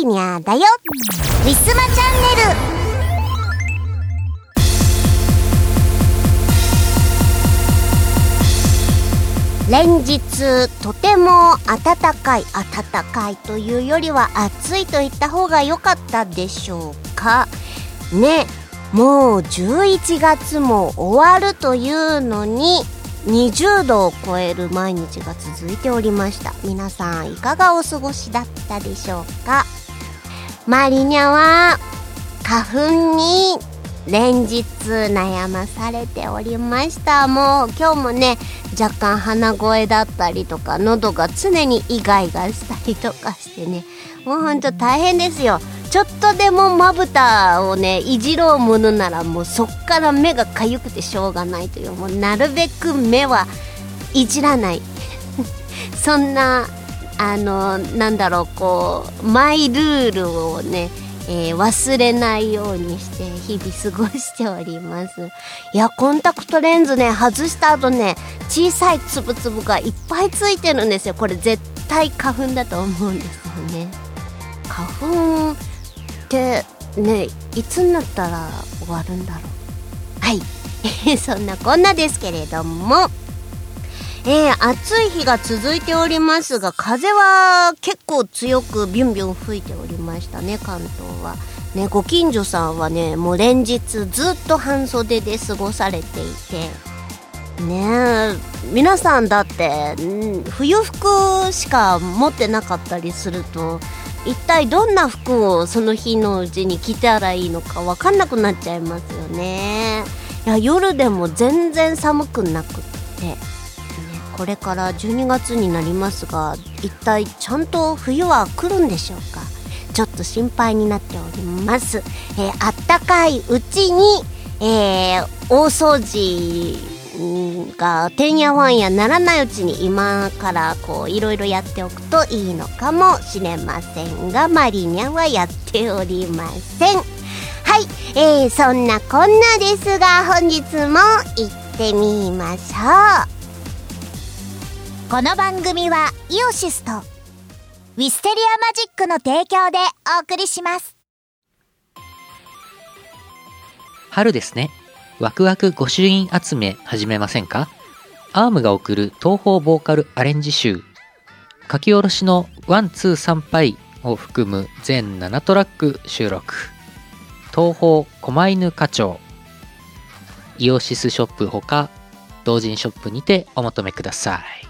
リニャだよ。ウィスマチャンネル。連日とても暖かい暖かいというよりは暑いと言った方が良かったでしょうか。ねもう11月も終わるというのに20度を超える毎日が続いておりました。皆さんいかがお過ごしだったでしょうか？マリニャは花粉に連日悩まされておりました。もう今日もね若干鼻声だったりとか喉が常にイガイガしたりとかしてね。もうほんと大変ですよ。ちょっとでもまぶたをねいじろうものならもうそっから目がかゆくてしょうがないというもうなるべく目はいじらない。そんなあのなんだろうこうマイルールをねえー、忘れないようにして日々過ごしております。いやコンタクトレンズね外した後ね小さいつぶつぶがいっぱいついてるんですよ。これ絶対花粉だと思うんですよね。花粉ってねいつになったら終わるんだろう。はい。そんなこんなですけれども。えー、暑い日が続いておりますが風は結構強くビュンビュン吹いておりましたね関東は。ねご近所さんはねもう連日ずっと半袖で過ごされていて。ね皆さんだって冬服しか持ってなかったりすると一体どんな服をその日のうちに着たらいいのか分かんなくなっちゃいますよね。いや夜でも全然寒くなくって。これから12月になりますが一体ちゃんと冬は来るんでしょうか？ちょっと心配になっております、えー、あったかいうちに、えー、大掃除がてんやわんやならないうちに今からこういろいろやっておくといいのかもしれませんがマリニャはやっておりません。はい、えー、そんなこんなですが本日も行ってみましょう。この番組はイオシスとウィステリアマジックの提供でお送りします。春ですね。ワクワク御朱印集め始めませんか？アームが送る東方ボーカルアレンジ集。書き下ろしのワンツー参拝を含む全7トラック収録。東方狛犬課長。イオシスショップほか同人ショップにてお求めください。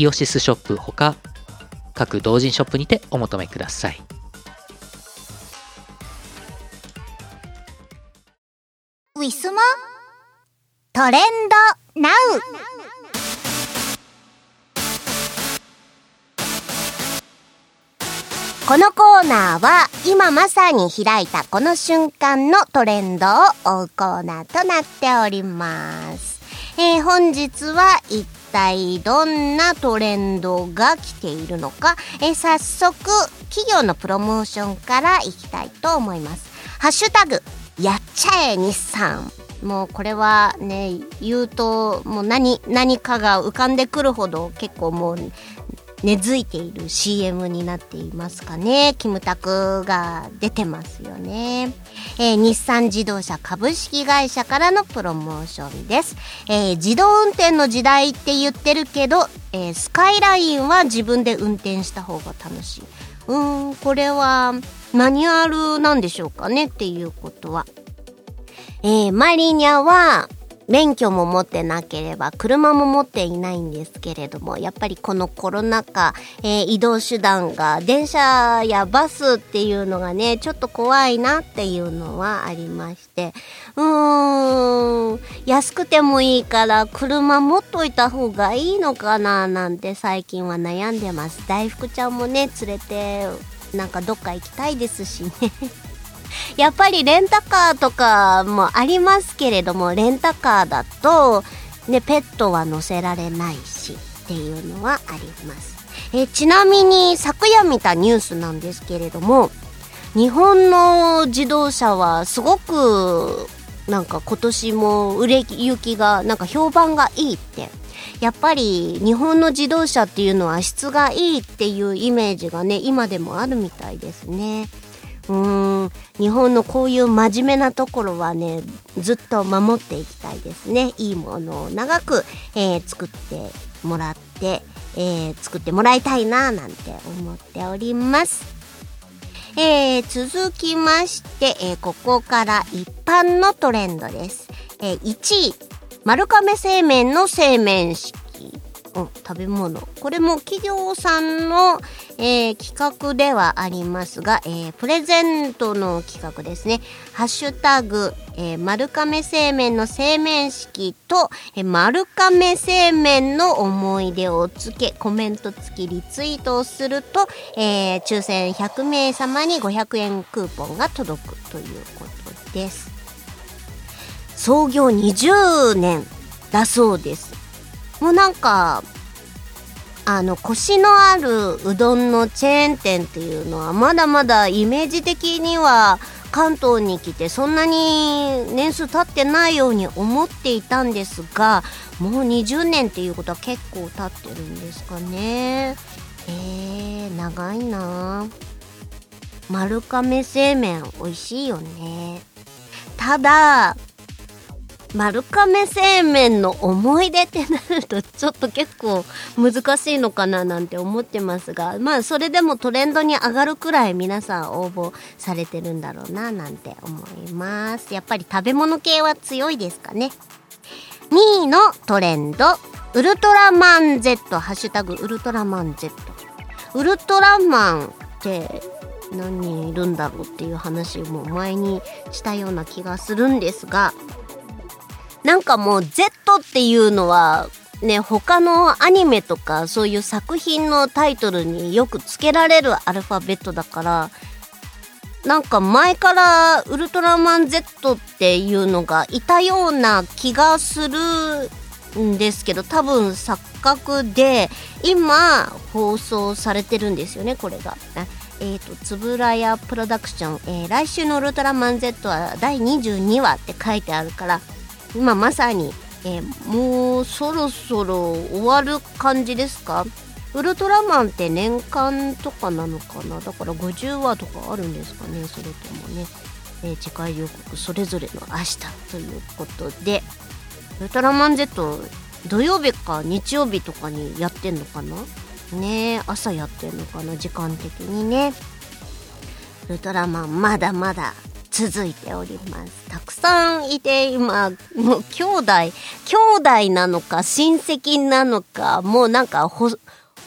イオシスショップほか各同人ショップにてお求めください。ウィスマトレンドナウ。このコーナーは今まさに開いたこの瞬間のトレンドを追うコーナーとなっております。えー、本日は一体どんなトレンドが来ているのか、え早速企業のプロモーションからいきたいと思います。ハッシュタグやっちゃえ日産。もうこれはね言うともう何何かが浮かんでくるほど結構もう根付いている CM になっていますかね。キムタクが出てますよね。えー、日産自動車株式会社からのプロモーションです。えー、自動運転の時代って言ってるけど、えー、スカイラインは自分で運転した方が楽しい。うーん、これはマニュアルなんでしょうかねっていうことは。えー、マリニャは、免許も持ってなければ車も持っていないんですけれどもやっぱりこのコロナ禍、えー、移動手段が電車やバスっていうのがねちょっと怖いなっていうのはありまして。うーん安くてもいいから車持っといた方がいいのかななんて最近は悩んでます。大福ちゃんもね連れてなんかどっか行きたいですしね。やっぱりレンタカーとかもありますけれども、レンタカーだと、ね、ペットは乗せられないしっていうのはあります。えちなみに昨夜見たニュースなんですけれども、日本の自動車はすごくなんか今年も売れ行きがなんか評判がいいってやっぱり日本の自動車っていうのは質がいいっていうイメージがね今でもあるみたいですね。うん日本のこういう真面目なところはねずっと守っていきたいですねいいものを長く、えー、作ってもらって、えー、作ってもらいたいななんて思っておりますえー、続きまして、えー、ここから一般のトレンドです。えー、1位、丸亀製麺の製麺式。うん、食べ物。これも企業さんの、えー、企画ではありますが、えー、プレゼントの企画ですね。ハッシュタグ、えー、丸亀製麺の製麺式と、えー、丸亀製麺の思い出をつけ、コメント付きリツイートをすると、えー、抽選100名様に500円クーポンが届くということです。創業20年だそうです。もうなんかあのコシのあるうどんのチェーン店っていうのはまだまだイメージ的には関東に来てそんなに年数経ってないように思っていたんですがもう20年っていうことは結構経ってるんですかね。えー、長いな。丸亀製麺美味しいよね。ただ丸亀製麺の思い出ってなるとちょっと結構難しいのかななんて思ってますが まあそれでもトレンドに上がるくらい皆さん応募されてるんだろうななんて思います。やっぱり食べ物系は強いですかね。2位のトレンド。ウルトラマン Z ハッシュタグウルトラマン Z ウルトラマンって何人いるんだろうっていう話も前にしたような気がするんですがなんかもう Z っていうのはね、他のアニメとかそういう作品のタイトルによく付けられるアルファベットだから、なんか前からウルトラマン Z っていうのがいたような気がするんですけど、多分錯覚で今放送されてるんですよね、これが。えっ、ー、と、つぶらやプロダクション、えー、来週のウルトラマン Z は第22話って書いてあるから、今まさに、えー、もうそろそろ終わる感じですか？ウルトラマンって年間とかなのかな？だから50話とかあるんですかね？それともね、えー、次回予告それぞれの明日ということで。ウルトラマン Z 土曜日か日曜日とかにやってんのかな？ね朝やってんのかな？時間的にね。ウルトラマンまだまだ続いております。たくさんいて、今、もう兄弟、兄弟なのか親戚なのか、もうなんか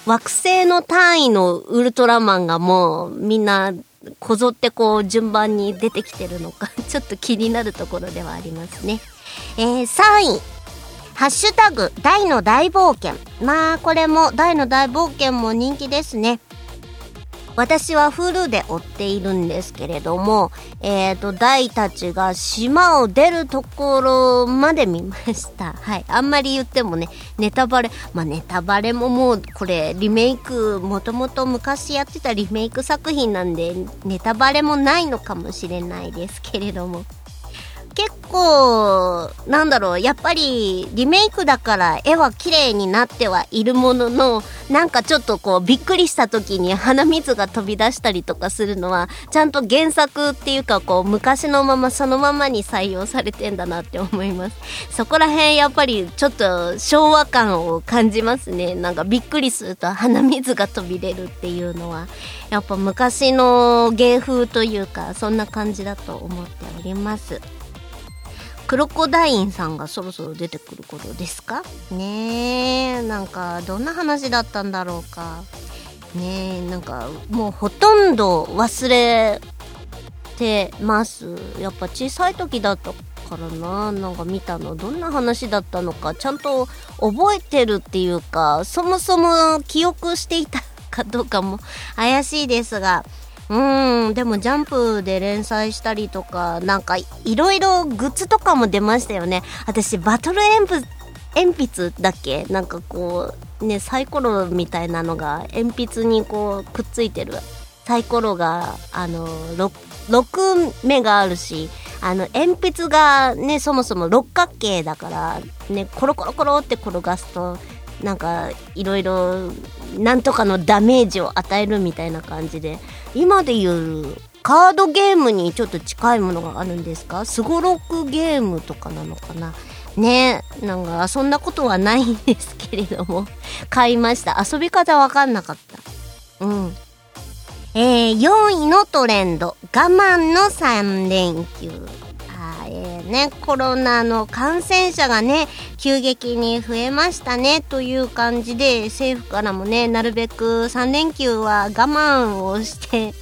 惑星の単位のウルトラマンがもうみんなこぞってこう順番に出てきてるのか、ちょっと気になるところではありますね。えー、3位。ハッシュタグ、大の大冒険。まあ、これも、大の大冒険も人気ですね。私はフルで追っているんですけれども、えっ、ー、と、大たちが島を出るところまで見ました。はい。あんまり言ってもね、ネタバレ、まあネタバレももうこれリメイク、もともと昔やってたリメイク作品なんで、ネタバレもないのかもしれないですけれども。結構、なんだろう、やっぱりリメイクだから絵は綺麗になってはいるものの、なんかちょっとこうびっくりした時に鼻水が飛び出したりとかするのは、ちゃんと原作っていうかこう昔のままそのままに採用されてんだなって思います。そこら辺やっぱりちょっと昭和感を感じますね。なんかびっくりすると鼻水が飛び出るっていうのは、やっぱ昔の芸風というか、そんな感じだと思っております。クロコダインさんがそろそろ出てくることですか？ねえなんかどんな話だったんだろうか。ねえなんかもうほとんど忘れてます。やっぱ小さい時だったからな。なんか見たのどんな話だったのか。ちゃんと覚えてるっていうかそもそも記憶していたかどうかも怪しいですが。うん、でもジャンプで連載したりとか、なんかいろいろグッズとかも出ましたよね。私、バトル鉛筆、鉛筆だっけ？なんかこう、ね、サイコロみたいなのが鉛筆にこうくっついてる。サイコロが、あの、6, 6目があるし、あの、鉛筆がね、そもそも六角形だから、ね、コロコロコロって転がすと、なんかいろいろなんとかのダメージを与えるみたいな感じで。今で言うカードゲームにちょっと近いものがあるんですか？すごろくゲームとかなのかな？ねなんかそんなことはないんですけれども。買いました。遊び方わかんなかった。うん。えー、4位のトレンド。我慢の3連休。えー、ね、コロナの感染者がね、急激に増えましたね、という感じで、政府からもね、なるべく3連休は我慢をして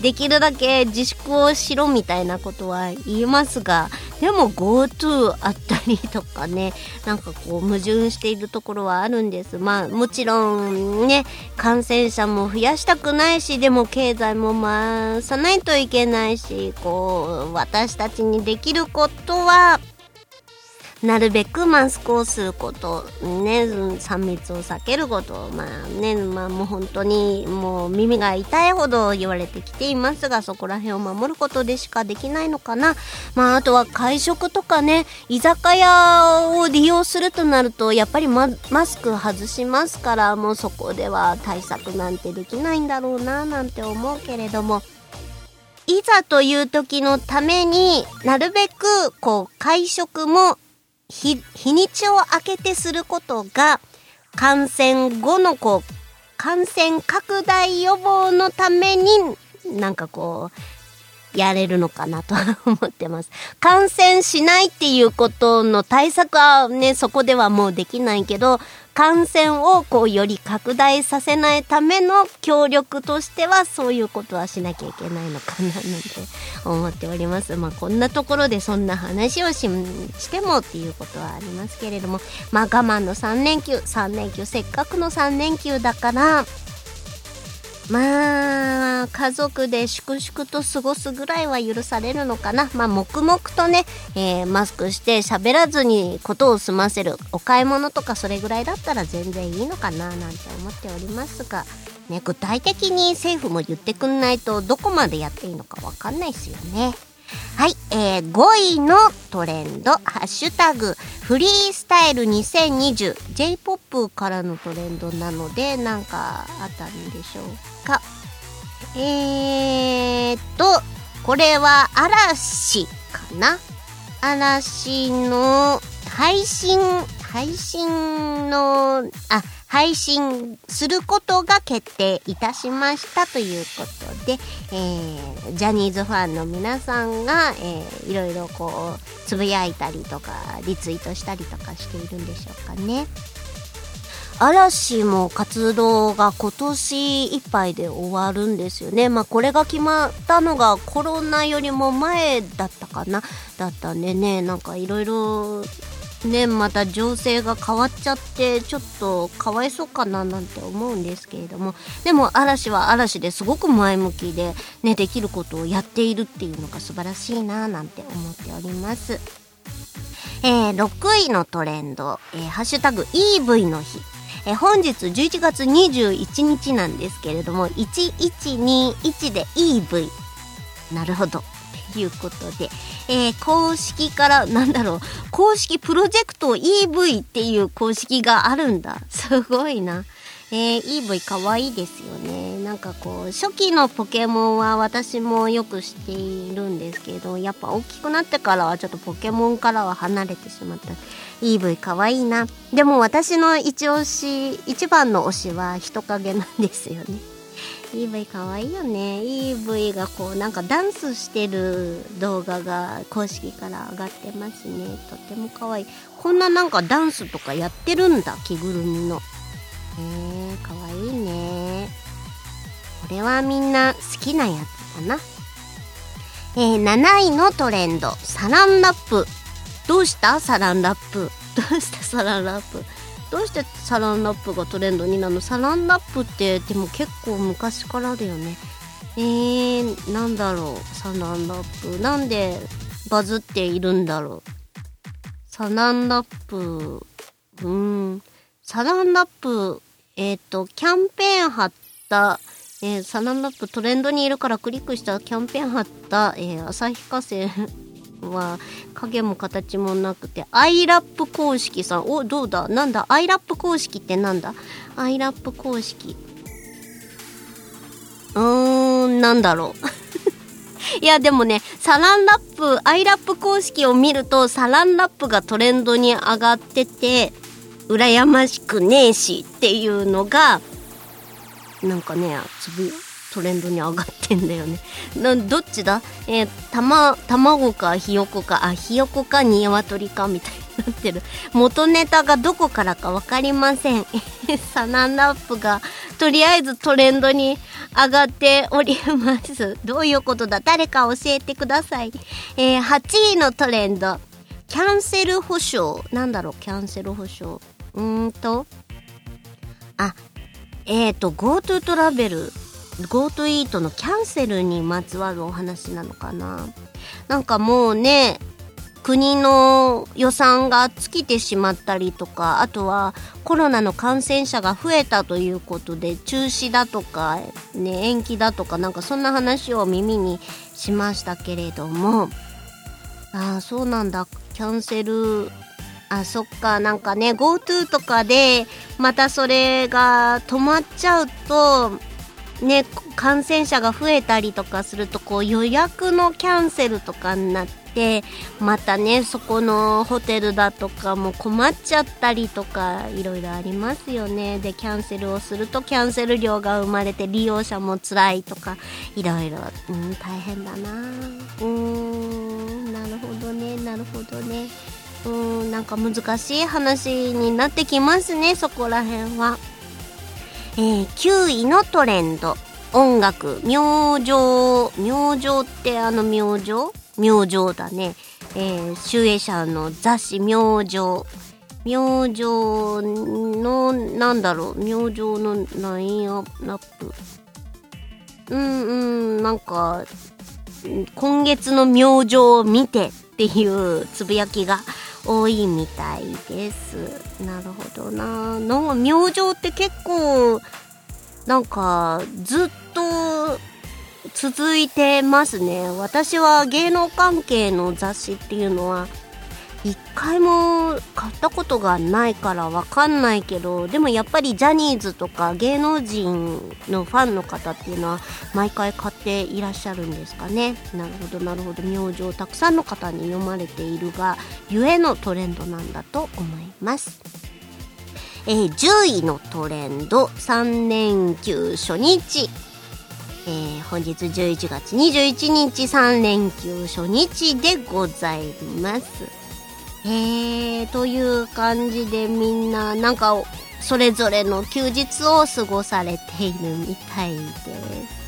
できるだけ自粛をしろみたいなことは言いますが、でも GoTo あったりとかね、なんかこう矛盾しているところはあるんです。まあもちろんね、感染者も増やしたくないし、でも経済も回さないといけないし、こう、私たちにできることは、なるべくマスクをすること、ね、3密を避けること、まあね、まあもう本当にもう耳が痛いほど言われてきていますが、そこら辺を守ることでしかできないのかな。まああとは会食とかね、居酒屋を利用するとなると、やっぱりママスク外しますから、もうそこでは対策なんてできないんだろうな、なんて思うけれども、いざという時のためになるべくこう会食も日、日にちを空けてすることが、感染後のこう、感染拡大予防のために、なんかこう、やれるのかなと思ってます。感染しないっていうことの対策はね、そこではもうできないけど、感染をこうより拡大させないための協力としてはそういうことはしなきゃいけないのかななんて思っております。まあこんなところでそんな話をししてもっていうことはありますけれども。まあ我慢の3連休。3連休せっかくの3連休だから。まあ、家族で粛々と過ごすぐらいは許されるのかな。まあ、黙々とね、えー、マスクして喋らずにことを済ませる。お買い物とかそれぐらいだったら全然いいのかな、なんて思っておりますが、ね、具体的に政府も言ってくんないとどこまでやっていいのかわかんないですよね。はい、えー、5位のトレンド、ハッシュタグ、フリースタイル2020、J-POP からのトレンドなので、なんかあったんでしょうか。えーと、これは嵐かな嵐の配信、配信の、あ、配信することが決定いたしましたということで、えー、ジャニーズファンの皆さんが、えー、いろいろこうつぶやいたりとかリツイートしたりとかしているんでしょうかね。嵐も活動が今年いっぱいで終わるんですよね。まあこれが決まったのがコロナよりも前だったかな。だったんでね、なんかいろいろね、また情勢が変わっちゃってちょっとかわいそうかななんて思うんですけれどもでも嵐は嵐ですごく前向きで、ね、できることをやっているっていうのが素晴らしいななんて思っております。えー、6位のトレンド、えー、ハッシュタグ EV の日。え、本日11月21日なんですけれども、1121で EV。なるほど。いうことで、えー、公式から、なんだろう、公式プロジェクト EV っていう公式があるんだ。すごいな。えー、EV かわいいですよね。なんかこう、初期のポケモンは私もよく知っているんですけど、やっぱ大きくなってからはちょっとポケモンからは離れてしまった。EV かわいいな。でも私の一押し、一番の推しは人影なんですよね。EV かわいいよね。EV がこうなんかダンスしてる動画が公式から上がってますね。とてもかわいい。こんななんかダンスとかやってるんだ着ぐるみの。えー、かわいいね。これはみんな好きなやつだな。えー、7位のトレンド。サランラップ。どうした？サランラップ。どうした？サランラップ。どうしてサランラップがトレンドになるの？サランラップってでも結構昔からだよね。えー、なんだろう。サランラップ。なんでバズっているんだろう。サランラップ。うん。サランラップえっ、ー、とキャンペーン貼った、えー、サランラップトレンドにいるからクリックしたキャンペーン貼った、えー、旭化成は影も形もなくてアイラップ公式さん。おどうだ？なんだ？アイラップ公式ってなんだ？アイラップ公式。うーんなんだろう。いやでもねサランラップアイラップ公式を見るとサランラップがトレンドに上がってて羨ましくねえしっていうのがなんかねつぶトレンドに上がってんだよね。どっちだ？えー、たま、卵かひよこか、あ、ひよこか鶏かみたいになってる。元ネタがどこからかわかりません。サナンラップが、とりあえずトレンドに上がっております。どういうことだ？誰か教えてください。えー、8位のトレンド。キャンセル保証。なんだろう、キャンセル保証。うーんと。あ、えっ、ー、と、GoTo トラベル GoTo イートのキャンセルにまつわるお話なのかな？なんかもうね国の予算が尽きてしまったりとかあとはコロナの感染者が増えたということで中止だとか、ね、延期だとかなんかそんな話を耳にしましたけれども。ああそうなんだ。キャンセルあそっか。なんかね GoTo とかでまたそれが止まっちゃうとね、感染者が増えたりとかするとこう予約のキャンセルとかになってまたねそこのホテルだとかも困っちゃったりとかいろいろありますよね。でキャンセルをするとキャンセル料が生まれて利用者も辛いとかいろいろ、うん、大変だな。うーんなるほどねなるほどね。うんなんか難しい話になってきますねそこら辺は。えー、9位のトレンド。音楽。明星。明星ってあの明星？明星だね、えー、集英社の雑誌。明星。明星のなんだろう？明星のラインアップ。うんうんなんか今月の明星を見てっていうつぶやきが多いみたいです。なるほどな。なんか明星って結構、なんかずっと続いてますね。私は芸能関係の雑誌っていうのは一回も買ったことがないからわかんないけどでもやっぱりジャニーズとか芸能人のファンの方っていうのは毎回買っていらっしゃるんですかね。なるほどなるほど。明星たくさんの方に読まれているがゆえのトレンドなんだと思います。えー、10位のトレンド3連休初日。えー、本日11月21日3連休初日でございます。へえという感じでみんななんかそれぞれの休日を過ごされているみたいです。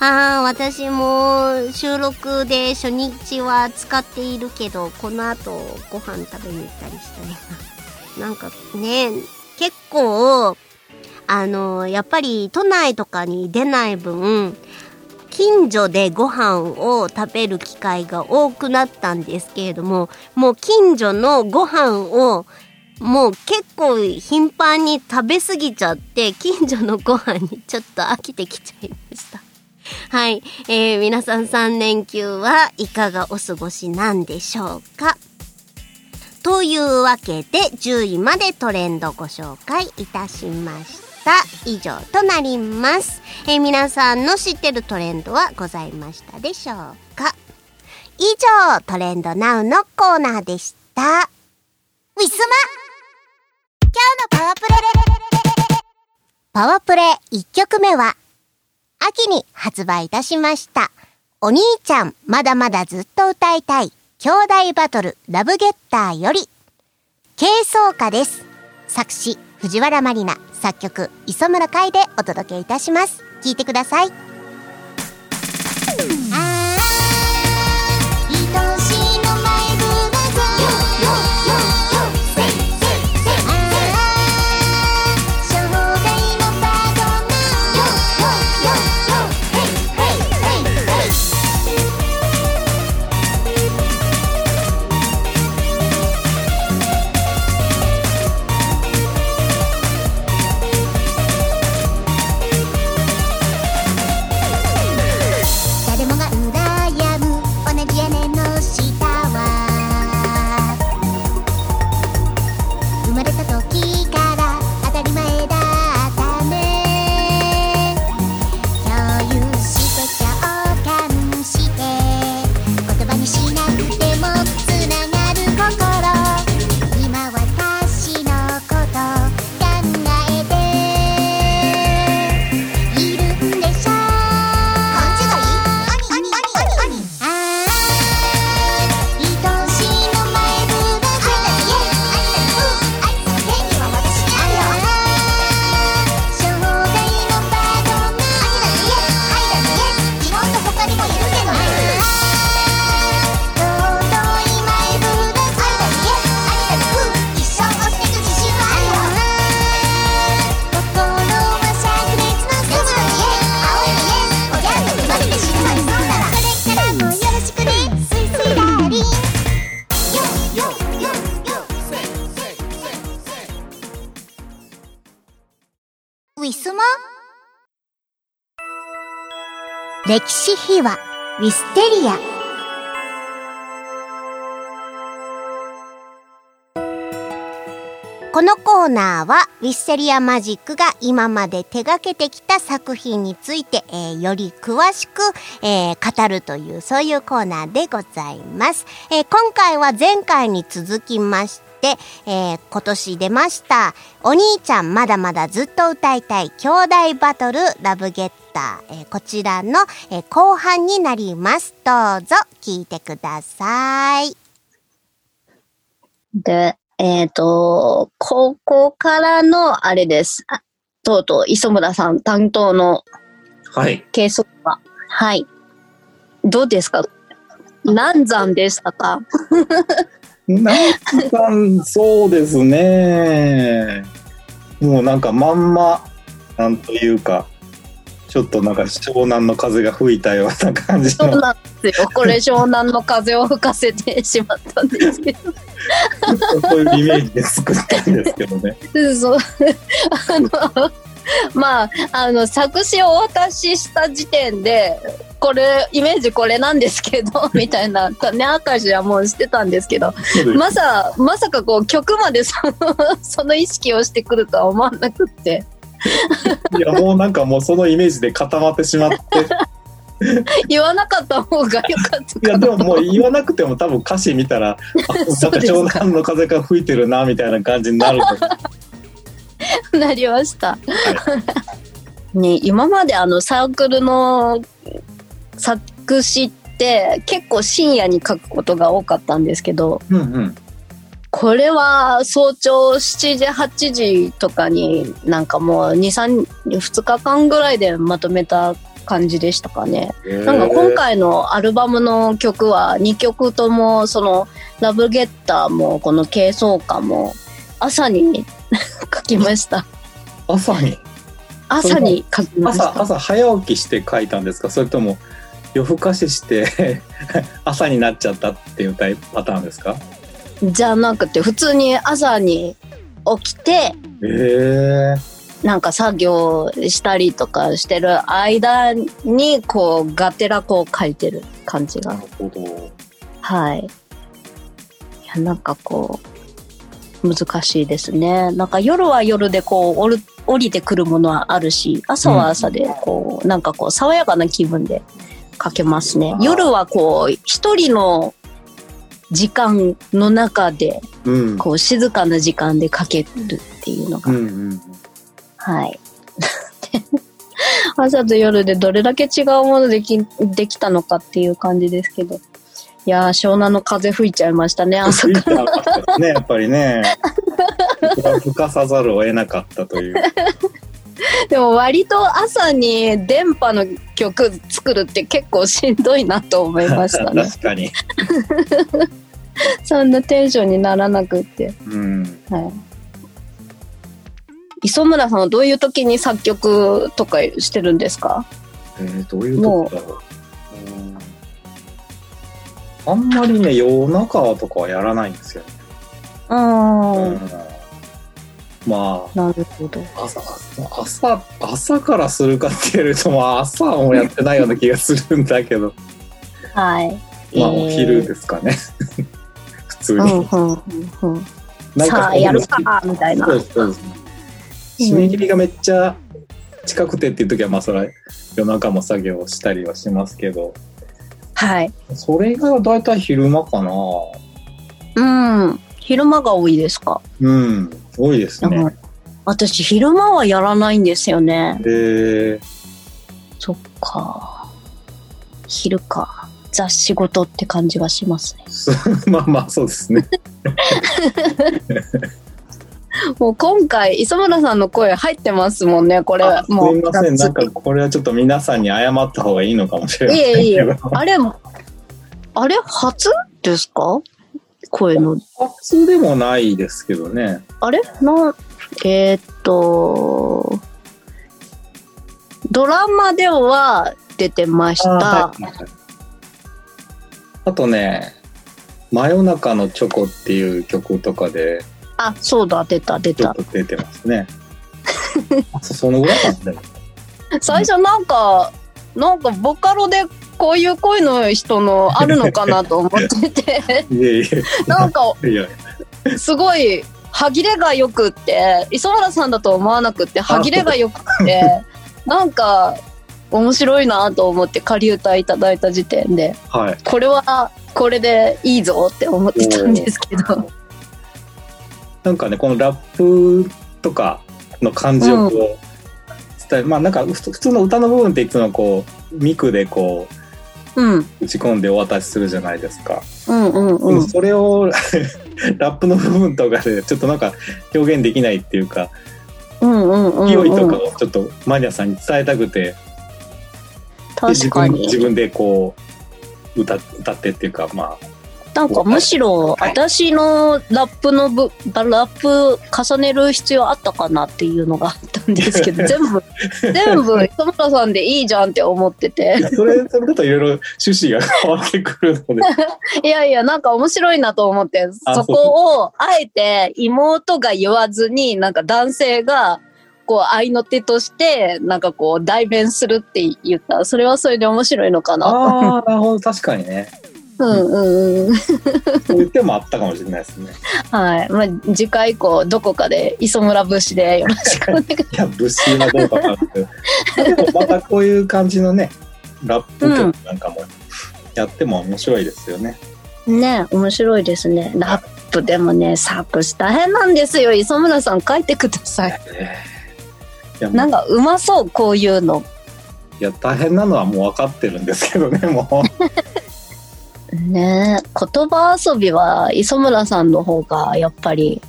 ああ、私も収録で初日は使っているけど、この後ご飯食べに行ったりしたいな。なんかね、結構、あの、やっぱり都内とかに出ない分、近所でご飯を食べる機会が多くなったんですけれども、もう近所のご飯をもう結構頻繁に食べ過ぎちゃって、近所のご飯にちょっと飽きてきちゃいました。はい。えー、皆さん3連休はいかがお過ごしなんでしょうか？というわけで10位までトレンドご紹介いたしました。以上となります。えー皆さんの知ってるトレンドはございましたでしょうか？以上、トレンドナウのコーナーでした。ウィスマ今日のパワープレパワープレ1曲目は、秋に発売いたしました。お兄ちゃん、まだまだずっと歌いたい、兄弟バトル、ラブゲッターより、軽奏歌です。作詞、藤原まりな、作曲、磯村海でお届けいたします。聞いてください。歴史秘話ウィステリアこのコーナーはウィステリアマジックが今まで手掛けてきた作品について、えーより詳しく、えー語るというそういうコーナーでございます。えー今回は前回に続きまして、えー今年出ましたお兄ちゃんまだまだずっと歌いたい兄弟バトルラブゲットター、えーこちらの、えー後半になります。どうぞ聞いてください。で、えっ、と、高校からのあれです。あとうとう磯村さん担当のはい。計測は、はい。どうですか？難産でしたか？なんか、そうですね。もうなんかまんま、なんというか、ちょっとなんか湘南の風が吹いたような感じの、そうなんですよ。これ湘南の風を吹かせてしまったんですけど。そういうイメージで作ったんですけどね。そう。あの、まあ、あの、作詞をお渡しした時点で、これ、イメージこれなんですけど、みたいな、種明かしはもうしてたんですけど、まさ、まさかこう曲までその、その意識をしてくるとは思わなくって、いや、もうなんかもうそのイメージで固まってしまって、言わなかった方がよかったいや、かでももう言わなくても多分歌詞見たら、あ、なんか湘南の風が吹いてるな、みたいな感じになると。なりました。ね、今まであのサークルの作詞って結構深夜に書くことが多かったんですけど、うんうん。これは早朝7時、8時とかになんかもう2、3、2日間ぐらいでまとめた感じでしたかね。なんか今回のアルバムの曲は2曲ともそのラブゲッターもこの軽奏歌も朝に 書きました。朝に？朝に書きまし朝た。朝早起きして書いたんですか？それとも夜更かしして 朝になっちゃったっていうパターンですか？じゃなくて普通に朝に起きてええなんか作業したりとかしてる間に、こう、がてらこう書いてる感じが。なるほど。はい。いや、なんかこう、難しいですね。なんか夜は夜でこう、降る降りてくるものはあるし、朝は朝でこう、なんかこう、爽やかな気分で書けますね。夜はこう、一人の時間の中で、うん。こう、静かな時間で書けるっていうのがうんうん。はい。朝と夜でどれだけ違うものできできたのかっていう感じですけど。いやー、湘南の風吹いちゃいましたね、朝から。ね、やっぱりね。吹かさざるを得なかったという。でも割と朝に電波の曲作るって結構しんどいなと思いましたね。確かに。そんなテンションにならなくって。うん。はい。磯村さんはどういう時に作曲とかしてるんですか？えー、どういうとこだ？ろう。うんあんまりね、夜中とかはやらないんですよね。う。うんんまなるほど。あ、朝、朝、朝からするかって言われると、まあ、朝はもうやってないような気がするんだけど、はい。まあ、えーお昼ですかね。普通うんに。うんうんうん。なんさあ、やるかみたいなそう。です、そうです。締め切りがめっちゃ近くてっていう時は、まあ、それは夜中も作業をしたりはしますけど、はい。それがだいたい昼間かな。うん。昼間が多いですか、うん、多いですね。うん私、昼間はやらないんですよね。で、そっか。昼か。雑仕事って感じがしますね。す まあまあ、そうですね。もう今回、磯村さんの声入ってますもんね、これもう。いません、なんかこれはちょっと皆さんに謝った方がいいのかもしれないいえいえけど。あれ、あれ、初ですか？声の。初でもないですけどね。あれ？な、えーっと、ドラマでは出てました。はいあとね、真夜中のチョコっていう曲とかであ、そうだ、出た、出た。ちょっと出てますね。あそそのぐらいよ。最初なんか、なんかボカロでこういう声の人のあるのかなと思ってて、いえいなんかえ。いや、すごい歯切れがよくって、磯村さんだと思わなくって、歯切れがよくって、なんか面白いなと思って仮歌いただいた時点で、はい。これはこれでいいぞって思ってたんですけど。なんかね、このラップとかの感じをこう、伝え、まあなんかふ普通の歌の部分っていつもこう、ミクでこうん、う、打ち込んでお渡しするじゃないですか。うん、うん、でうん。もそれを ラップの部分とかでちょっとなんか表現できないっていうか、うん、うん、うん。勢いとかをちょっとマニアさんに伝えたくて、確かに分自。分でこう歌歌ってっていうかまあなんかむしろはい私のラップの部、ラップ重ねる必要あったかなっていうのがあったんですけど、全部、全部磯村さんでいいじゃんって思ってて。それそれだといろいろ趣旨が変わってくるので いやいや、なんか面白いなと思って、あそこをあえて妹が言わずに、なんか男性が、こう、愛の手として、なんかこう、代弁するって言った。それはそれで面白いのかな。ああなるほど確かにねうんうんうん。そういう手もあったかもしれないですねはい。まあ、次回以降、どこかで磯村節でよろしくお願いいや物騒などうかわからんけどでもまたこういう感じのねラップ曲なんかもやっても面白いですよね、ね面白いですね。ラップでもね、作詞大変なんですよ。磯村さん書いてください。いやなんかうまそう、こういうの。いや大変なのはもう分かってるんですけどねもうね言葉遊びは磯村さんの方がやっぱり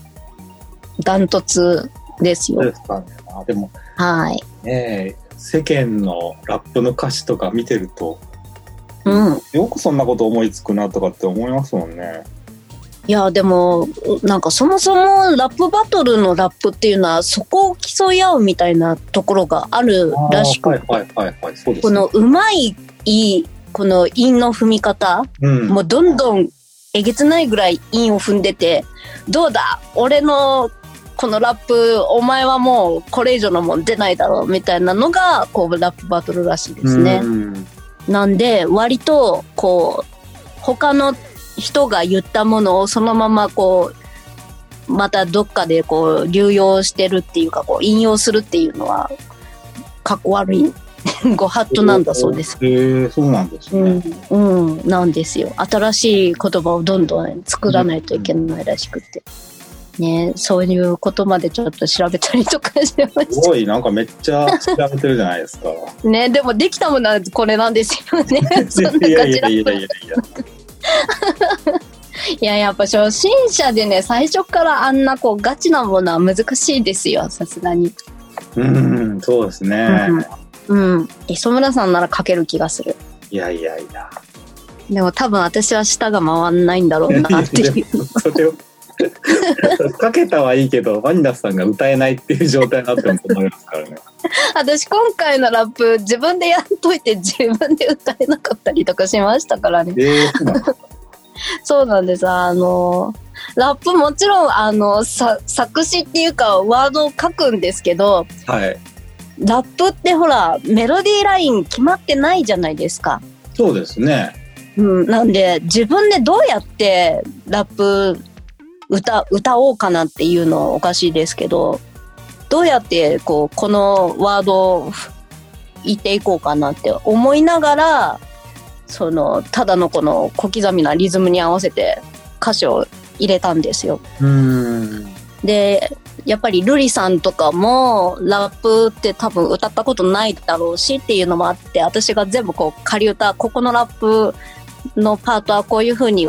ダントツですよ。そうですかねまあでもはい。ねえ世間のラップの歌詞とか見てるとうん。よくそんなこと思いつくなとかって思いますもんね。いや、でも、なんかそもそもラップバトルのラップっていうのはそこを競い合うみたいなところがあるらしく、はいはいはいはい、そうです、ね。このうまい、いい、この韻の踏み方、うん、もうどんどんえげつないぐらい韻を踏んでて、どうだ？俺のこのラップお前はもうこれ以上のもん出ないだろうみたいなのがこうラップバトルらしいですね。うんなんで割とこう他の人が言ったものをそのままこうまたどっかでこう流用してるっていうかこう引用するっていうのはかっこ悪い ご法度なんだそうです。へえそうなんですね。うん、うん、なんですよ。新しい言葉をどんどん作らないといけないらしくて。ね、そういうことまでちょっと調べたりとかしてましすごいなんかめっちゃ調べてるじゃないですか。た。ね、でもできたものはこれなんですよね。そんな感じいやいやいやいやいや。いや、やっぱ初心者でね、最初からあんなこうガチなものは難しいですよ、さすがに。うんそうですね。うん。磯村さんなら書ける気がする。いやいやいや。でも多分私は舌が回んないんだろうなっていう。それを かけたはいいけどワニダさんが歌えないっていう状態になっても困りますからね。私今回のラップ自分でやっといて自分で歌えなかったりとかしましたからね。えー、そうなんですかそうなんです。あの、ラップもちろん、あの、さ作詞っていうかワードを書くんですけど、はい。ラップってほら、メロディーライン決まってないじゃないですか。そうですね。うん、なんで自分でどうやってラップ歌歌おうかなっていうのはおかしいですけどどうやってこうこのワードを言っていこうかなって思いながらそのただのこの小刻みなリズムに合わせて歌詞を入れたんですよ。うん。でやっぱりルリさんとかもラップって多分歌ったことないだろうしっていうのもあって私が全部こう仮歌ここのラップのパートはこういう風に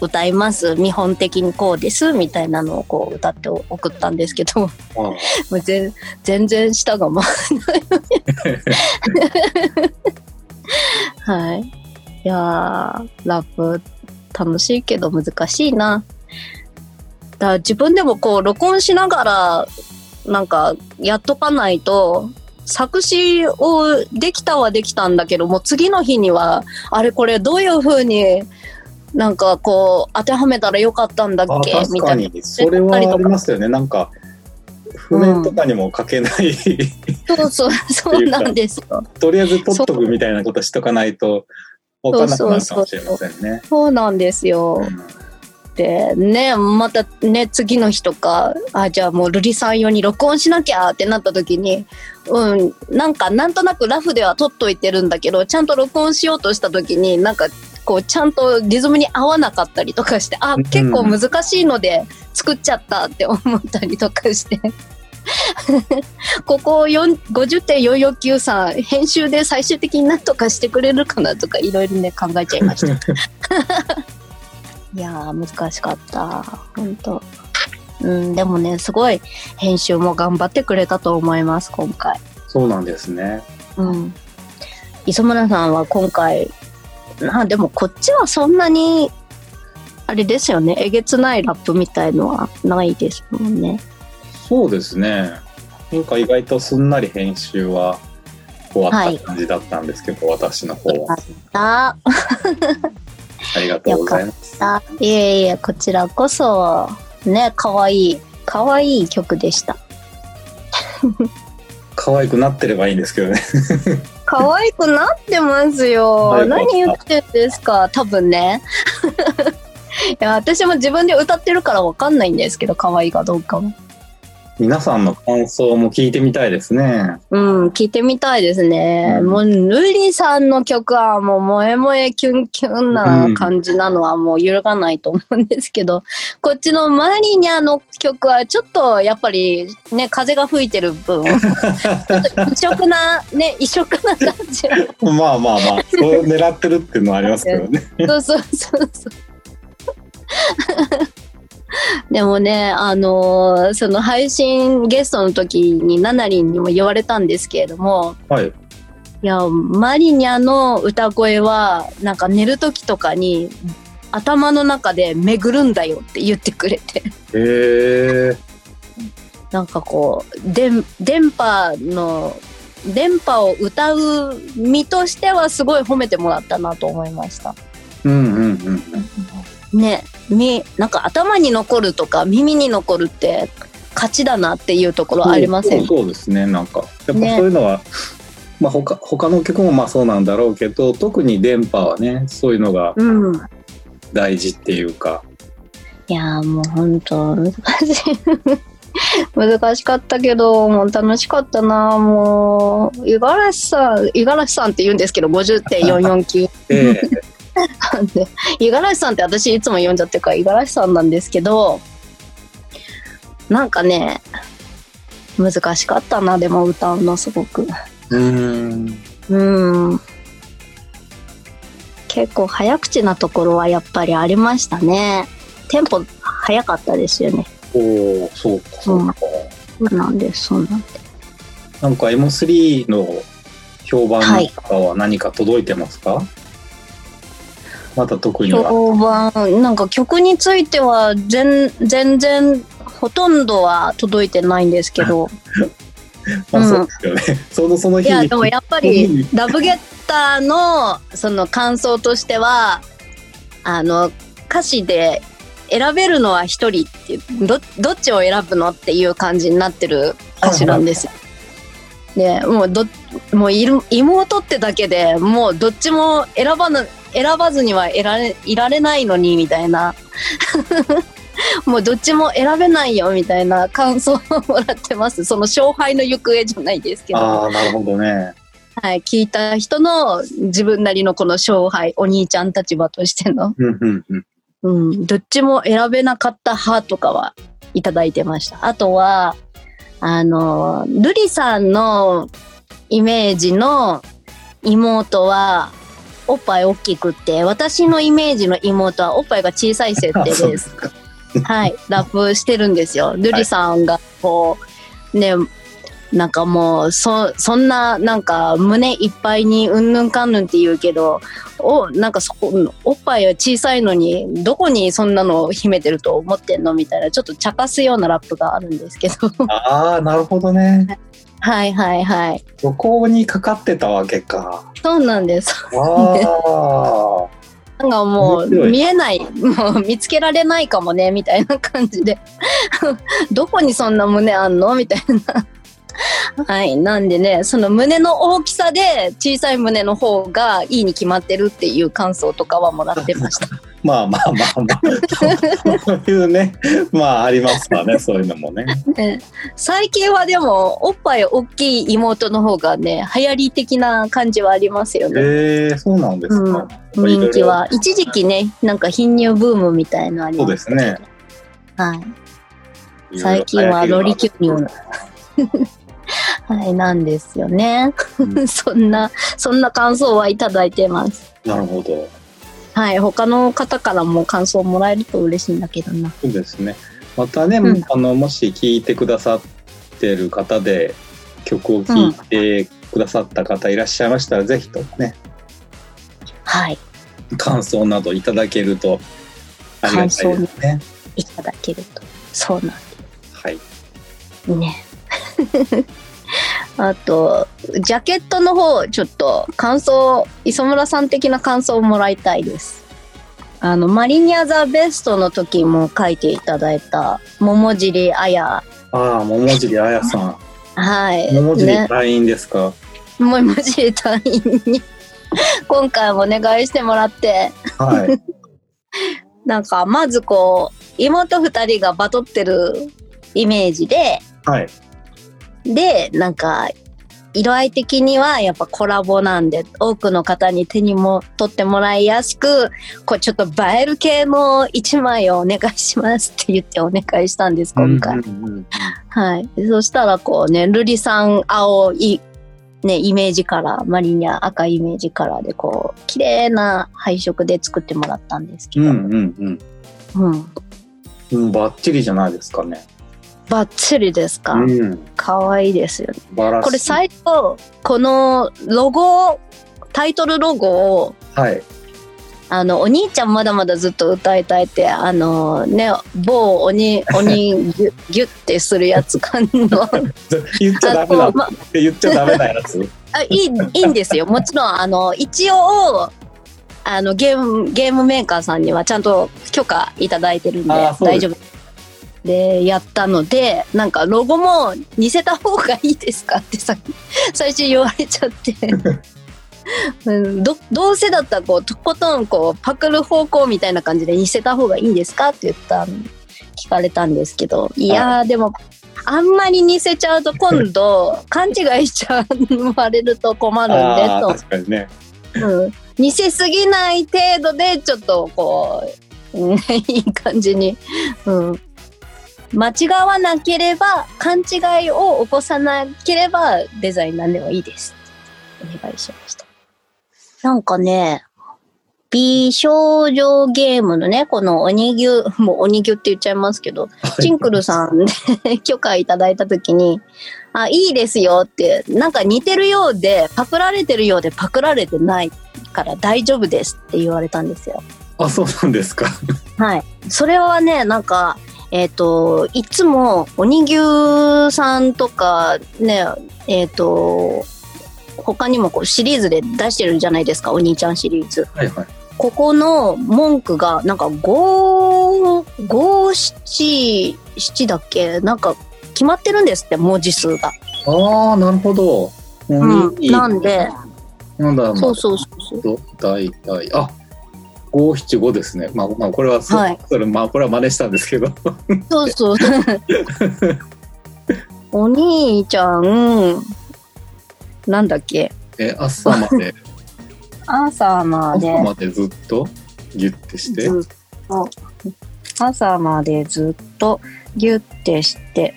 歌います。見本的にこうですみたいなのをこう歌って送ったんですけど。もう全全然舌が回らない。はい。いやーラップ楽しいけど難しいな。だ自分でもこう録音しながらなんかやっとかないと作詞をできたはできたんだけども次の日にはあれこれどういう風になんかこう当てはめたらよかったんだっあけみたいな。にそれはありますよね。なんか譜面とかにも書けない、そうそう。そうなんですよ。とりあえず取っとくみたいなことしとかないと分かんなくなるかもしれませんね。そうなんですよ。でねまたね次の日とかあじゃあもう瑠璃さん用に録音しなきゃってなった時にうんなんかなんとなくラフでは撮っといてるんだけどちゃんと録音しようとした時になんかこうちゃんとリズムに合わなかったりとかしてあん結構難しいので作っちゃったって思ったりとかして。ここ4 50.449さん編集で最終的に何とかしてくれるかなとかいろいろね考えちゃいました。いやー難しかった本当うんでもねすごい編集も頑張ってくれたと思います今回そうなんですね。うん磯村さんは今回なでもこっちはそんなにあれですよねえげつないラップみたいのはないですもんねそうですね。なんか意外とすんなり編集は終わった感じだったんですけど、私の方は。あ ありがとうございます。あいえいえこちらこそねかわいいかわいい曲でした可愛くなってればいいんですけどね。可愛くなってますよ。はい何言ってんですか？多分ね。いや、私も自分で歌ってるからわかんないんですけど、可愛いかどうかも。皆さんの感想も聞いてみたいですね。うん、聞いてみたいですね。うんもう、ルリさんの曲はもう、萌え萌えキュンキュンな感じなのはもう揺るがないと思うんですけど、こっちのマリニャの曲はちょっとやっぱりね、風が吹いてる分、ちょっと異色な、ね、異色な感じがまあまあまあ、そう狙ってるっていうのはありますけどね。そうそうそうそう。でもね、あのーその配信ゲストの時にナナリンにも言われたんですけれども、はい。いや、マリニャの歌声は、なんか寝る時とかに、頭の中で巡るんだよって言ってくれて、へえ。なんかこう、電電波の、電波を歌う身としてはすごい褒めてもらったなと思いました。うんうんうんうん。ねみなんか頭に残るとか耳に残るって勝ちだなっていうところありません？そうそうですねなんか。やっぱそうねいうのは、まあ他他の曲もまあそうなんだろうけど特に電波はねそういうのがうん。大事っていうか、いやーもう本当難しい。難しかったけど、もう楽しかったな。もう、五十嵐さん、五十嵐さんって言うんですけど、50.449ええなんで、五十嵐さんって私いつも呼んじゃってるから、五十嵐さんなんですけど、なんかね、難しかったな、でも歌うのすごく。うーんうん。結構早口なところはやっぱりありましたね。テンポ早かったですよね。おおそうかそうか、そうなんです、そうなんです。なんか M3 の評判とかは何か届いてますか、まだ特には。評判、なんか曲については全全然ほとんどは届いてないんですけど、まあそうですよね、そのその日に。いやでもやっぱりラブゲッターのその感想としてはあの歌詞で選べるのは一人っていうどどっちを選ぶのっていう感じになってる歌詞なんですよ。でもうどもういる妹ってだけでもうどっちも選ばな選ばずにはいられいられないのにみたいな。もうどっちも選べないよみたいな感想をもらってます。その勝敗の行方じゃないですけど。ああなるほどね。はい、聞いた人の自分なりのこの勝敗、お兄ちゃん立場としての、うんどっちも選べなかった派とかはいただいてました。あとは、あの、ルリさんのイメージの妹は、おっぱい大きくって、私のイメージの妹はおっぱいが小さい設定です。はい、ラップしてるんですよ。ルリさんがこう、ね、なんかもう、そ、そんな、なんか胸いっぱいにうんぬんかんぬんって言うけど、お、なんかそこ、おっぱいは小さいのに、どこにそんなのを秘めてると思ってんの？みたいな、ちょっと茶化すようなラップがあるんですけど。ああなるほどねはいはいはい。そこにかかってたわけかそうなんです。ああ なんかもう見えない、もう見つけられないかもね、みたいな感じで。どこにそんな胸あんの？みたいな。はい。なんでね、その胸の大きさで小さい胸の方がいいに決まってるっていう感想とかはもらってました。まあまあまあまあそういうねまあありますわね そういうのもねね最近はでも、おっぱい大きい妹の方がね、流行り的な感じはありますよね。えー、そうなんですか、人気は。一時期ね、なんか貧乳ブームみたいのありそうまですすねはい。最近はロリキュ乳の。はい、なんですよね。う そんな、そんな感想はいただいてます。なるほどはい、他の方からも感想もらえると嬉しいんだけどな。そうですねまたね、うんあのもし聴いてくださってる方で曲を聴いてくださった方いらっしゃいましたら、ぜひともねはい、感想などいただけるとありがたいですねいただけると。そうなんはいね。あと、ジャケットの方、ちょっと感想、磯村さん的な感想をもらいたいです。あの、マリニャザベストの時も書いていただいた、桃尻あや。ああ桃尻あやさんはい。桃尻ね。隊員ですか、桃尻隊員に、今回もお願いしてもらって、はい なんか、まずこう、妹二人がバトってるイメージで、はいで、なんか、色合い的にはやっぱコラボなんで、多くの方に手にも取ってもらいやすく、こうちょっと映える系の一枚をお願いしますって言ってお願いしたんです、今回。うんうんうんはい。でそしたらこうね、ルリさん青い、ね、イメージカラー、マリニャ赤イメージカラーでこう、綺麗な配色で作ってもらったんですけど、うんうんうんうん。うんバッチリじゃないですかねバッチリですか？うん可愛いですよね。これ最初、このロゴ、タイトルロゴを、はいあの、お兄ちゃんまだまだずっと歌いたいって、あのね、某鬼、鬼ギュギュってするやつ感の、言っちゃダメだま言っちゃダメなやつ？あいい、いいんですよ。もちろん、あの、一応、あの、ゲーム、ゲームメーカーさんにはちゃんと許可いただいてるんであーそうです大丈夫。で、やったので、なんかロゴも似せた方がいいですかってさ、最初言われちゃって。うん、どどうせだったらこうとことんこうパクる方向みたいな感じで似せた方がいいんですかって言った聞かれたんですけど。いやーでもあんまり似せちゃうと今度勘違いしちゃわれると困るんで確かにね。と、うん、似せすぎない程度でちょっとこう、うん いい感じに、うん、間違わなければ勘違いを起こさなければデザインなんでもいいですお願いしましたなんかね美少女ゲームのね、この鬼牛、もう鬼牛って言っちゃいますけど、チンクルさんで許可いただいたときに、あ、いいですよって、なんか似てるようで、パクられてるようでパクられてないから大丈夫ですって言われたんですよ。あ、そうなんですか。はい。それはね、なんか、えっ、と、いつも、鬼牛さんとか、ね、えっ、と、他にもこうシリーズで出してるじゃないですか、お兄ちゃんシリーズ。はいはい。ここの文句が、なんか5、5、7、7だっけ？なんか決まってるんですって、文字数が。ああ、なるほど。うん。なんで、なんだ、まあそうそうそうそう。大体、あ五七五ですね。まあ、まあ、これはそ、はいそれ、まあ、これは真似したんですけど。そうそう。お兄ちゃん、なんだっけ？え、朝まで、朝まで朝までずっと？ギュッてして。ずっと、朝までずっとギュッてして、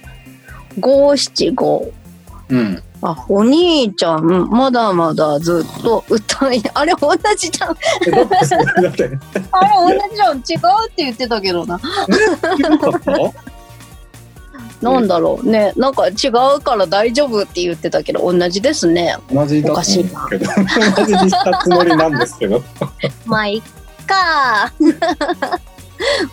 五七五。うん。あ、お兄ちゃん、まだまだずっと歌い、あれ同じじゃん。あれ同じじゃん。違うって言ってたけどな。なんだろうね。なんか違うから大丈夫って言ってたけど、同じですね。同じだおかしいったんですけど、同じにしたつもりなんですけど。まあ、いっか。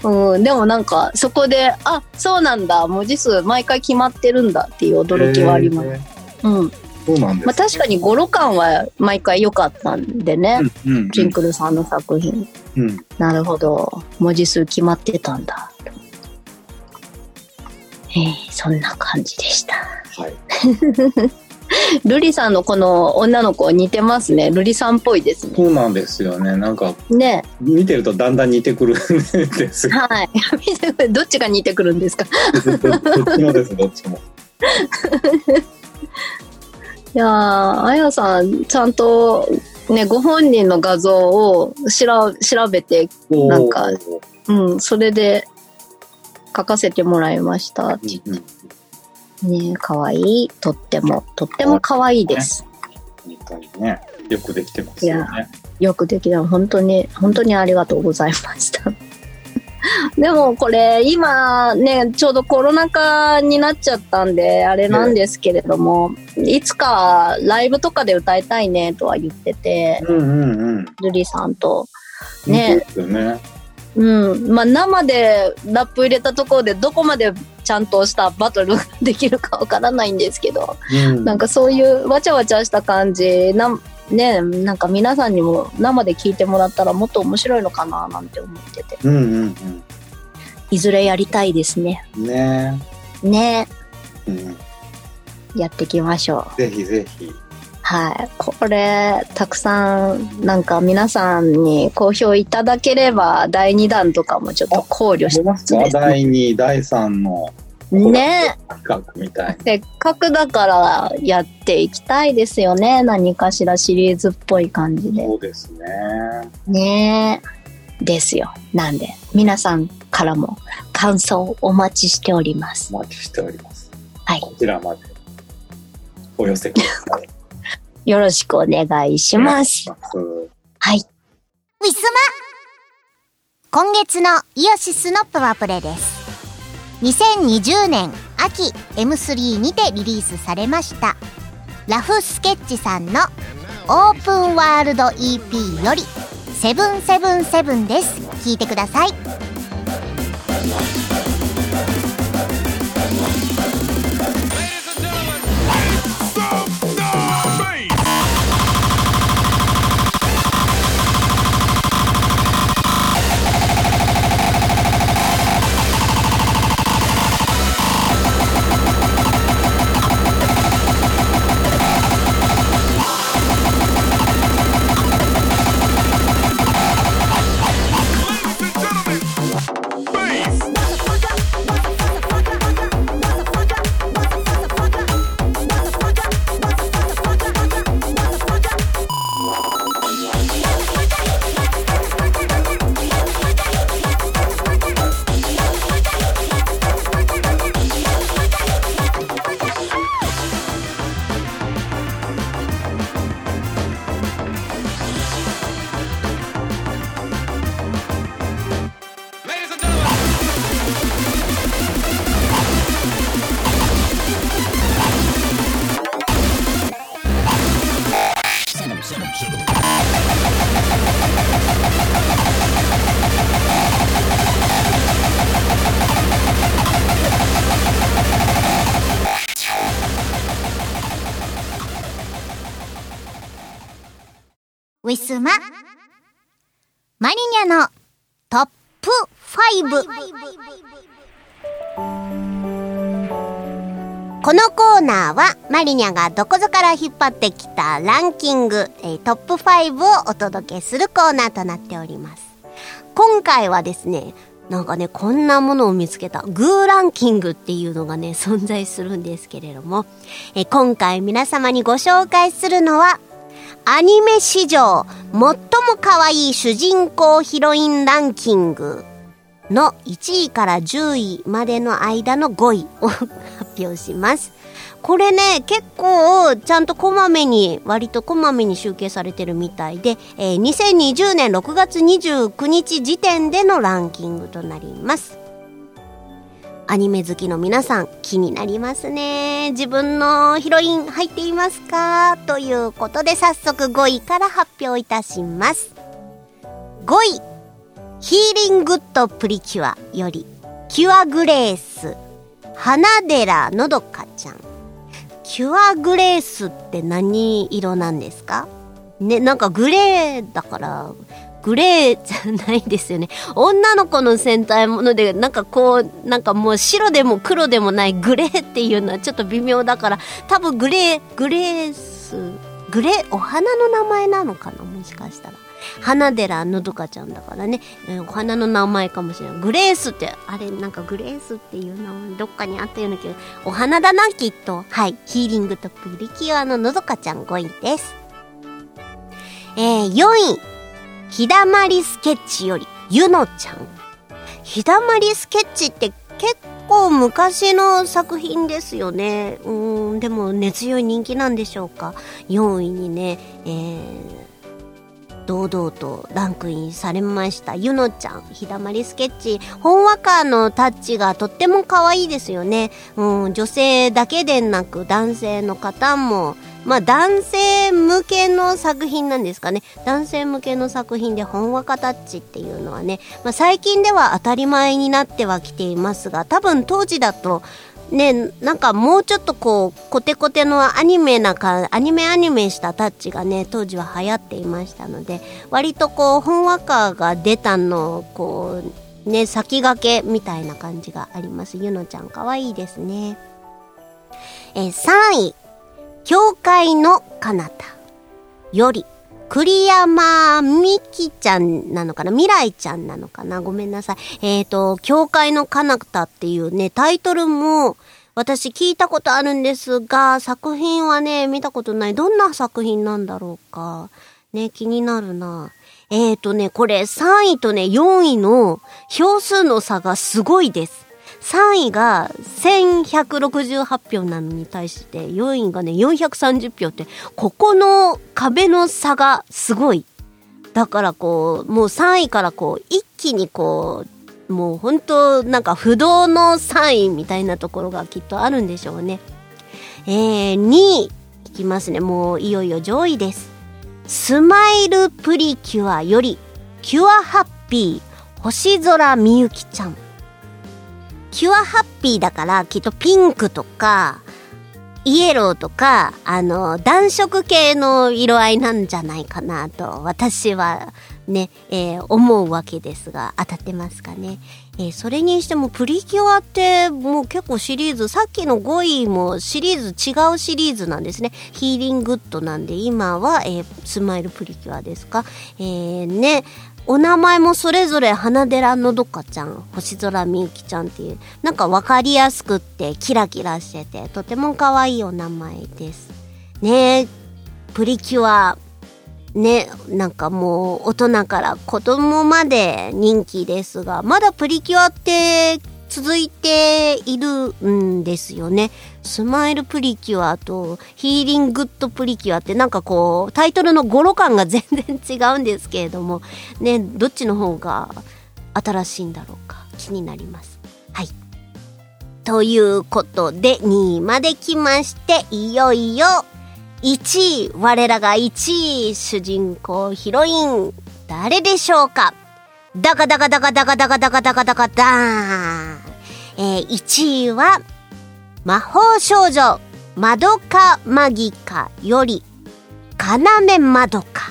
うん、でもなんか、そこで、あ、そうなんだ。文字数毎回決まってるんだっていう驚きはあります。えうん。ーそうなんですまあ確かに語呂感は毎回良かったんでね。うんうんジンクルさんの作品。うん。なるほど。文字数決まってたんだ。ええそんな感じでした。はい。ルリさんのこの女の子似てますね。ルリさんっぽいですね。そうなんですよね。なんか、ね。見てるとだんだん似てくるんですよ。はい。どっちが似てくるんですか？どどっちもです、どっちも。いやー、あやさん、ちゃんと、ね、ご本人の画像をしら調べて、なんかうん、それで書かせてもらいました。うんうんねかわいい。とっても、とってもかわいいです。本当にね、よくできてますよね。よくできた。本当に、本当にありがとうございました。でもこれ今ね、ちょうどコロナ禍になっちゃったんで、あれなんですけれども、いつかライブとかで歌いたいねとは言ってて、うんうんうん。ルリさんと。ねね。うん。まあ生でラップ入れたところでどこまでちゃんとしたバトルができるかわからないんですけど、うんなんかそういうわちゃわちゃした感じな、ね、なんか皆さんにも生で聞いてもらったらもっと面白いのかななんて思ってて、うんうんいずれやりたいですね。うん。ねね、うん。やっていきましょう。ぜひぜひ。はい。これ、たくさん、なんか皆さんに好評いただければ、第2弾とかもちょっと考慮し出ますね。第2、第3のね企画みたいせっかくだからやっていきたいですよね。何かしらシリーズっぽい感じな。で。そうですね。ねえ。ですよ。なんで、皆さんからも感想お待ちしております。お待ちしております。はいこちらまでお寄せください。よろしくお願いします。はい。ウィスマ今月のイオシスのパワープレイです。2020年秋 M3 にてリリースされました。ラフスケッチさんのオープンワールド EP より777です。聞いてください。リニャのトップ5。このコーナーはマリニャがどこぞから引っ張ってきたランキング、えトップ5をお届けするコーナーとなっております。今回はですね、なんかね、こんなものを見つけた、グーランキングっていうのがね、存在するんですけれども、え今回皆様にご紹介するのは、アニメ史上最も可愛い主人公ヒロインランキングの1位から10位までの間の5位を 発表します。これね、結構ちゃんとこまめに、割とこまめに集計されてるみたいで、えー2020年6月29日時点でのランキングとなります。アニメ好きの皆さん気になりますね。自分のヒロイン入っていますか？ということで早速5位から発表いたします。5位、ヒーリングッドプリキュアより、キュアグレース、花寺のどかちゃん。キュアグレースって何色なんですか？ね、なんかグレーだから、グレーじゃないですよね。女の子の戦隊もので、なんかこう、なんかもう白でも黒でもないグレーっていうのはちょっと微妙だから、多分グレー、グレース、グレー、お花の名前なのかな？もしかしたら。花寺のどかちゃんだからね、えーお花の名前かもしれない。グレースって、あれ、なんかグレースっていう名前どっかにあったような気が、お花だな、きっと。はい。ヒーリングとプリキュアののどかちゃん5位です。えー、4位。ひだまりスケッチより、ゆのちゃん。ひだまりスケッチって結構昔の作品ですよね。うーん、でも根強い人気なんでしょうか。4位にね、えー、堂々とランクインされました。ゆのちゃん、ひだまりスケッチ。ほんわかのタッチがとっても可愛いですよね。うん、女性だけでなく男性の方も、まあ男性向けの作品なんですかね。男性向けの作品でほんわかタッチっていうのはね、まあ最近では当たり前になってはきていますが、多分当時だと、ね、なんかもうちょっとこう、コテコテのアニメなか、アニメアニメしたタッチがね、当時は流行っていましたので、割とこう、ほんわかが出たの、こう、ね、先駆けみたいな感じがあります。ゆのちゃんかわいいですね。えー、3位、教会の彼方より、栗山みきちゃんなのかな？未来ちゃんなのかな？ごめんなさい。えっ、と、教会の彼方っていうね、タイトルも、私聞いたことあるんですが、作品はね、見たことない。どんな作品なんだろうか？ね、気になるな。えっ、とね、これ3位とね、4位の票数の差がすごいです。3位が1168票なのに対して4位がね430票ってここの壁の差がすごい。だからこうもう3位からこう一気にこうもう本当なんか不動の3位みたいなところがきっとあるんでしょうね。えー、2位いきますね。もういよいよ上位です。スマイルプリキュアよりキュアハッピー星空みゆきちゃん。キュアハッピーだからきっとピンクとかイエローとかあの暖色系の色合いなんじゃないかなと私はね、えー思うわけですが当たってますかね、えーそれにしてもプリキュアってもう結構シリーズさっきの5位もシリーズ違うシリーズなんですね。ヒーリングッドなんで今は、えースマイルプリキュアですか。えーねお名前もそれぞれ花寺のどかちゃん星空みゆきちゃんっていうなんか分かりやすくってキラキラしててとても可愛いお名前です。ねえプリキュアねなんかもう大人から子供まで人気ですがまだプリキュアって続いているんですよね。スマイルプリキュアとヒーリングッドプリキュアってなんかこうタイトルの語呂感が全然違うんですけれどもねどっちの方が新しいんだろうか気になります。はい。ということで2位まで来ましていよいよ1位我らが1位主人公ヒロイン誰でしょうか？ダカダカダカダカダカダカダカダカダーン。えー、1位は魔法少女マドカマギカより、かなめまどか。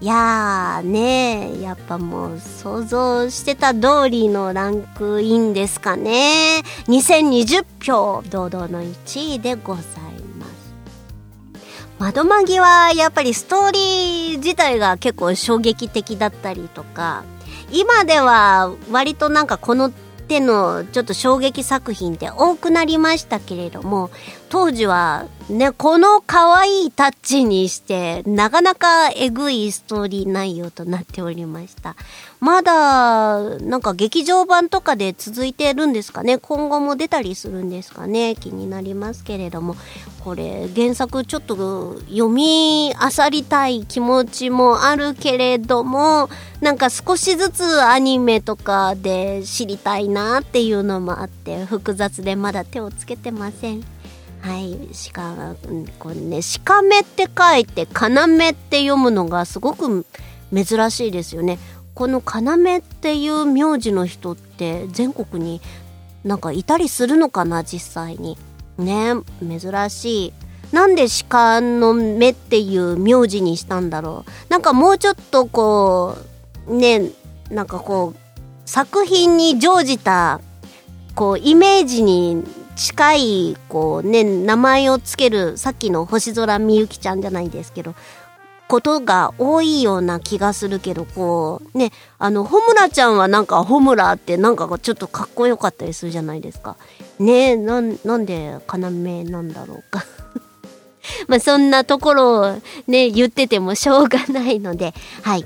いやーねやっぱもう想像してた通りのランクインですかね。2020票堂々の1位でございます。窓マギはやっぱりストーリー自体が結構衝撃的だったりとか、今では割となんかこのてのちょっと衝撃作品って多くなりましたけれども、当時はね、この可愛いタッチにして、なかなかえぐいストーリー内容となっておりました。まだ、なんか劇場版とかで続いてるんですかね？今後も出たりするんですかね？気になりますけれども、これ原作ちょっと読み漁りたい気持ちもあるけれども、なんか少しずつアニメとかで知りたいなっていうのもあって、複雑でまだ手をつけてません。はい、しか、これね、しかめって書いて、かなめって読むのがすごく珍しいですよね。このかなめっていう名字の人って全国になんかいたりするのかな、実際に。ね、珍しい。なんで鹿の目っていう名字にしたんだろう。なんかもうちょっとこう、ね、なんかこう、作品に乗じた、こう、イメージに近い、こうね、名前をつける、さっきの星空みゆきちゃんじゃないですけど、ことが多いような気がするけど、こう、ね、あの、ホムラちゃんはなんか、ホムラってなんかちょっとかっこよかったりするじゃないですか。ねえ、なん、なんで、要なんだろうか。まあ、そんなところをね、言っててもしょうがないので、はい。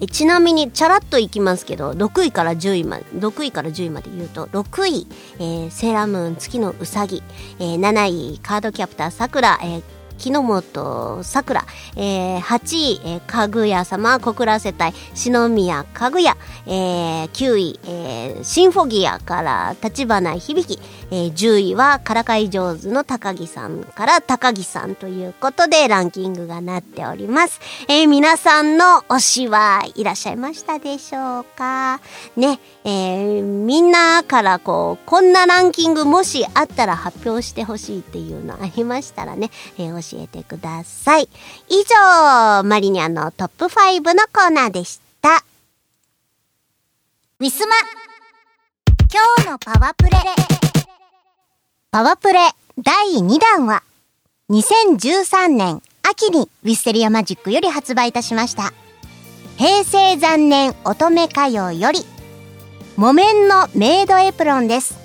えちなみにチャラッといきますけど6位から10位まで6位から10位まで言うと6位、えーセーラームーン月のうさぎ、えー7位カードキャプターさくら、えー木の本さくら、えー8位、えーかぐや様小倉世帯。篠宮かぐや、えー9位、えーシンフォギアから立花響。き、えー10位はからかい上手の高木さんから高木さんということでランキングがなっております。えー皆さんの推しはいらっしゃいましたでしょうか？ね、えーみんなからこう、こんなランキングもしあったら発表してほしいっていうのありましたらね、えー教えてください。以上、マリニャのトップ5のコーナーでした。ウィスマ今日のパワプレパワプレ第2弾は2013年秋にウィステリアマジックより発売いたしました。平成残年乙女歌謡より木綿のメイドエプロンです。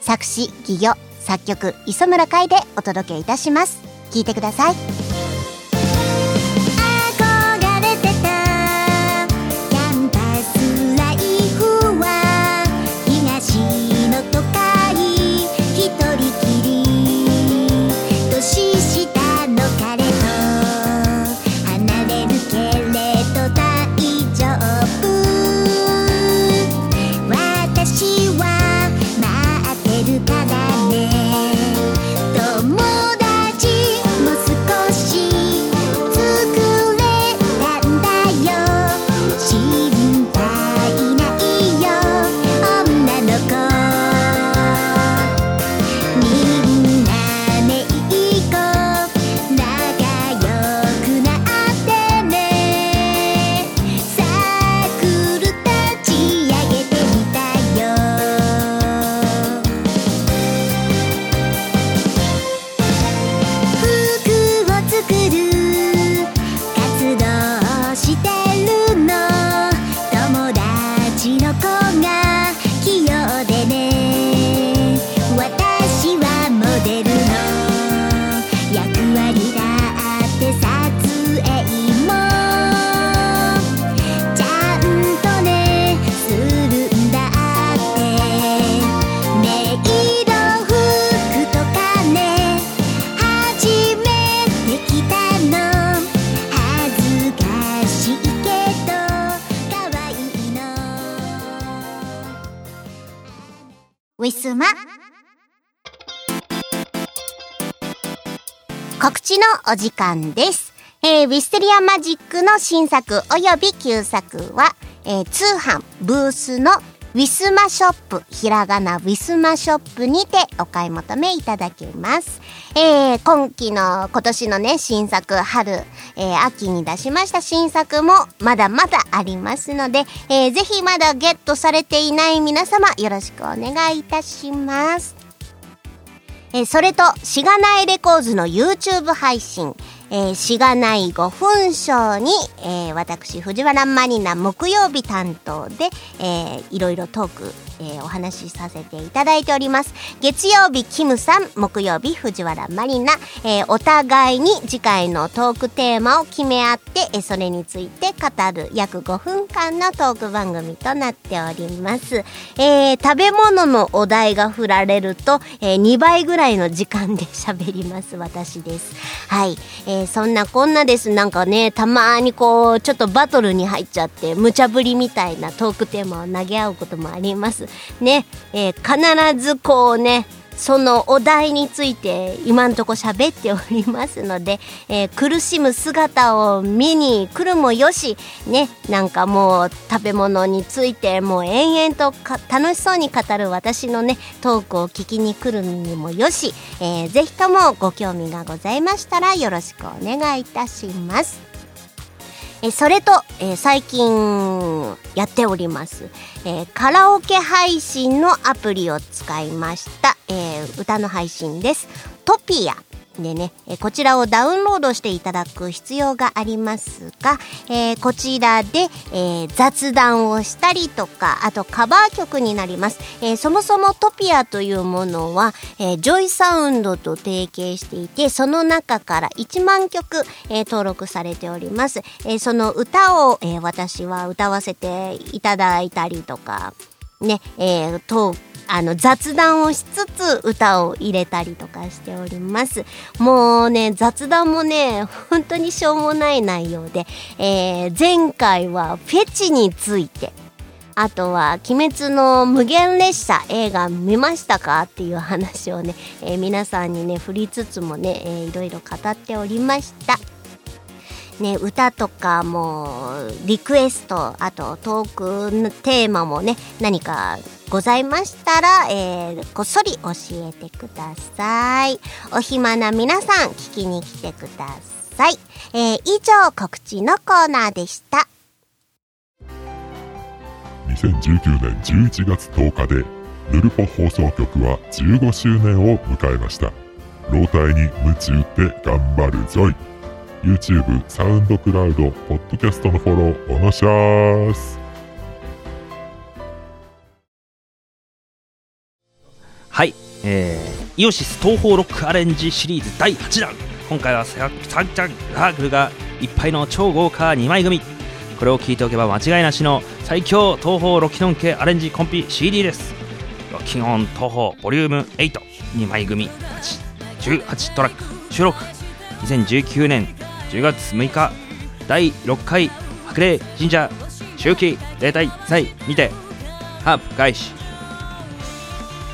作詞、戯曲、作曲、磯村海でお届けいたします。聞いてください。知のお時間です。えー、ウィステリアマジックの新作および旧作は、えー通販ブースのウィスマショップ、ひらがなウィスマショップにてお買い求めいただけます。えー、今期の、今年のね、新作、春、えー、秋に出しました新作もまだまだありますので、えー、ぜひまだゲットされていない皆様、よろしくお願いいたします。えそれと、しがないレコーズの YouTube 配信、えーしがない5分ショーに、えー私、藤原マニナ木曜日担当で、えーいろいろトーク、えーお話しさせていただいております。月曜日、キムさん、木曜日、藤原マリナ、えーお互いに次回のトークテーマを決め合って、えーそれについて語る約5分間のトーク番組となっております。えー食べ物のお題が振られると、え2倍ぐらいの時間で喋ります、私です。はい。えーそんなこんなです。なんかね、たまにこう、ちょっとバトルに入っちゃって、無茶ぶりみたいなトークテーマを投げ合うこともあります。ね、えー必ずこうね、そのお題について今んとこ喋っておりますので、えー苦しむ姿を見に来るもよし、ね、なんかもう食べ物についてもう延々と楽しそうに語る私のね、トークを聞きに来るにもよし、えーぜひともご興味がございましたらよろしくお願いいたします。えそれと、え最近やっております、えカラオケ配信のアプリを使いました、え歌の配信です。トピア。でね、えこちらをダウンロードしていただく必要がありますが、えーこちらで、えー雑談をしたりとか、あとカバー曲になります。えーそもそもトピアというものは、えジョイサウンドと提携していて、その中から1万曲、え登録されております。えその歌を、え私は歌わせていただいたりとか、ね、えーと、あの、雑談をしつつ歌を入れたりとかしております。もうね、雑談もね、本当にしょうもない内容で、えー前回はフェチについて、あとは、鬼滅の無限列車映画見ましたかっていう話をね、えー皆さんにね、振りつつもね、えーいろいろ語っておりました。ね、歌とかもリクエストあとトークのテーマもね何かございましたら、えーこっそり教えてください。お暇な皆さん聞きに来てください、えー以上告知のコーナーでした。2019年11月10日でヌルポ放送局は15周年を迎えました。老体に夢中って頑張るぞい。YouTube、サウンドクラウド、ポッドキャストのフォローお願いします。はい、えー、イオシス東方ロックアレンジシリーズ第8弾。今回はササンチャンラーグルがいっぱいの超豪華2枚組。これを聞いておけば間違いなしの最強東方ロキノン系アレンジコンピ CD です。ロキノン東方ボリューム82枚組18トラック収録。2019年10月6日第6回白麗神社周期例大祭にてハープ開始。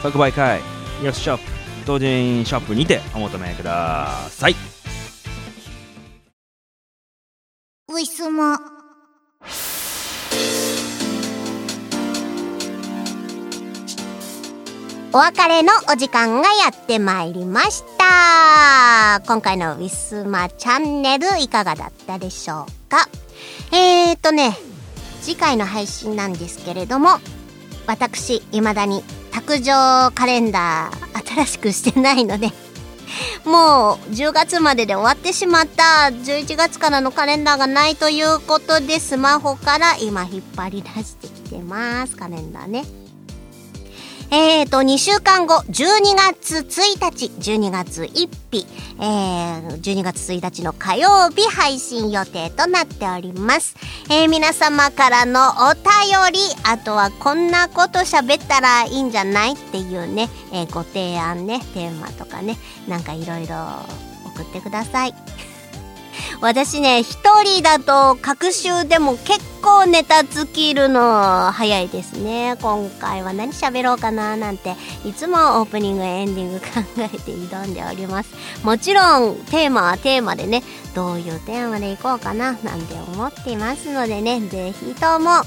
即売会イオシショップ同人ショップにてお求めください。ウィスマお別れのお時間がやってまいりました。今回のウィスマチャンネルいかがだったでしょうか？えーとね次回の配信なんですけれども私未だに卓上カレンダー新しくしてないので もう10月までで終わってしまった11月からのカレンダーがないということでスマホから今引っ張り出してきてますカレンダーね。えーと2週間後12月1日12月1日、えー、12月1日の火曜日配信予定となっております、えー皆様からのお便りあとはこんなこと喋ったらいいんじゃないっていうね、えーご提案ねテーマとかねなんかいろいろ送ってください。私ね一人だと隔週でも結構ネタ尽きるの早いですね。今回は何喋ろうかななんていつもオープニングエンディング考えて挑んでおります。もちろんテーマはテーマでねどういうテーマでいこうかななんて思っていますのでね是非とも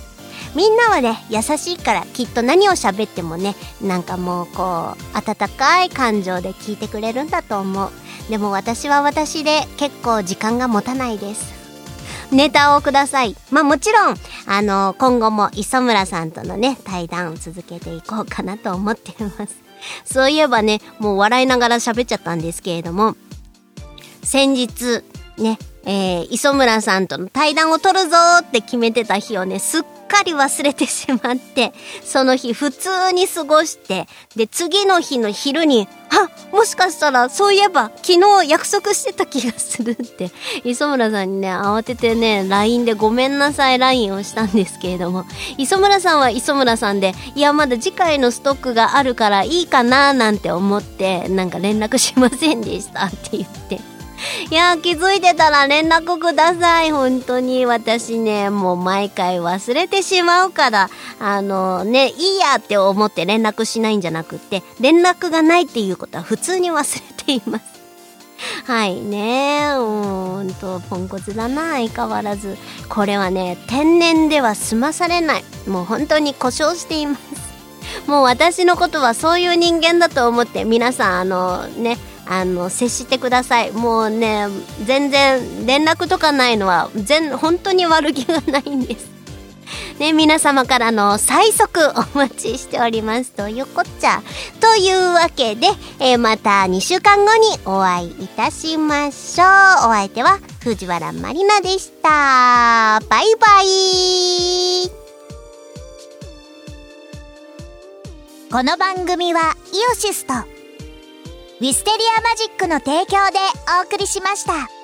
みんなはね優しいからきっと何を喋ってもねなんかもうこう温かい感情で聞いてくれるんだと思うでも私は私で結構時間が持たないですネタをください。まあもちろん、あの、今後も磯村さんとのね、対談を続けていこうかなと思っています。そういえばね、もう笑いながら喋っちゃったんですけれども、先日、ね、えー、磯村さんとの対談を取るぞって決めてた日をね、すっかり忘れてしまって、その日普通に過ごして、で、次の日の昼に、あ、もしかしたら、そういえば、昨日約束してた気がするって、磯村さんにね、慌ててね、LINE でごめんなさい LINE をしたんですけれども、磯村さんは磯村さんで、いや、まだ次回のストックがあるからいいかななんて思って、なんか連絡しませんでしたって言って。いや気づいてたら連絡ください。本当に。私ね、もう毎回忘れてしまうから、あのね、いいやって思って連絡しないんじゃなくって、連絡がないっていうことは普通に忘れています。はいね。ほんとポンコツだな。相変わらず。これはね天然では済まされない。もう本当に故障しています。もう私のことはそういう人間だと思って皆さんあのねあの接してくださいもうね全然連絡とかないのは全本当に悪気がないんです ね、皆様からの最速お待ちしておりますというこっちゃ。というわけで、えー、また2週間後にお会いいたしましょう。お相手は藤原まりなでした。バイバイこの番組はイオシスとウィステリアマジックの提供でお送りしました。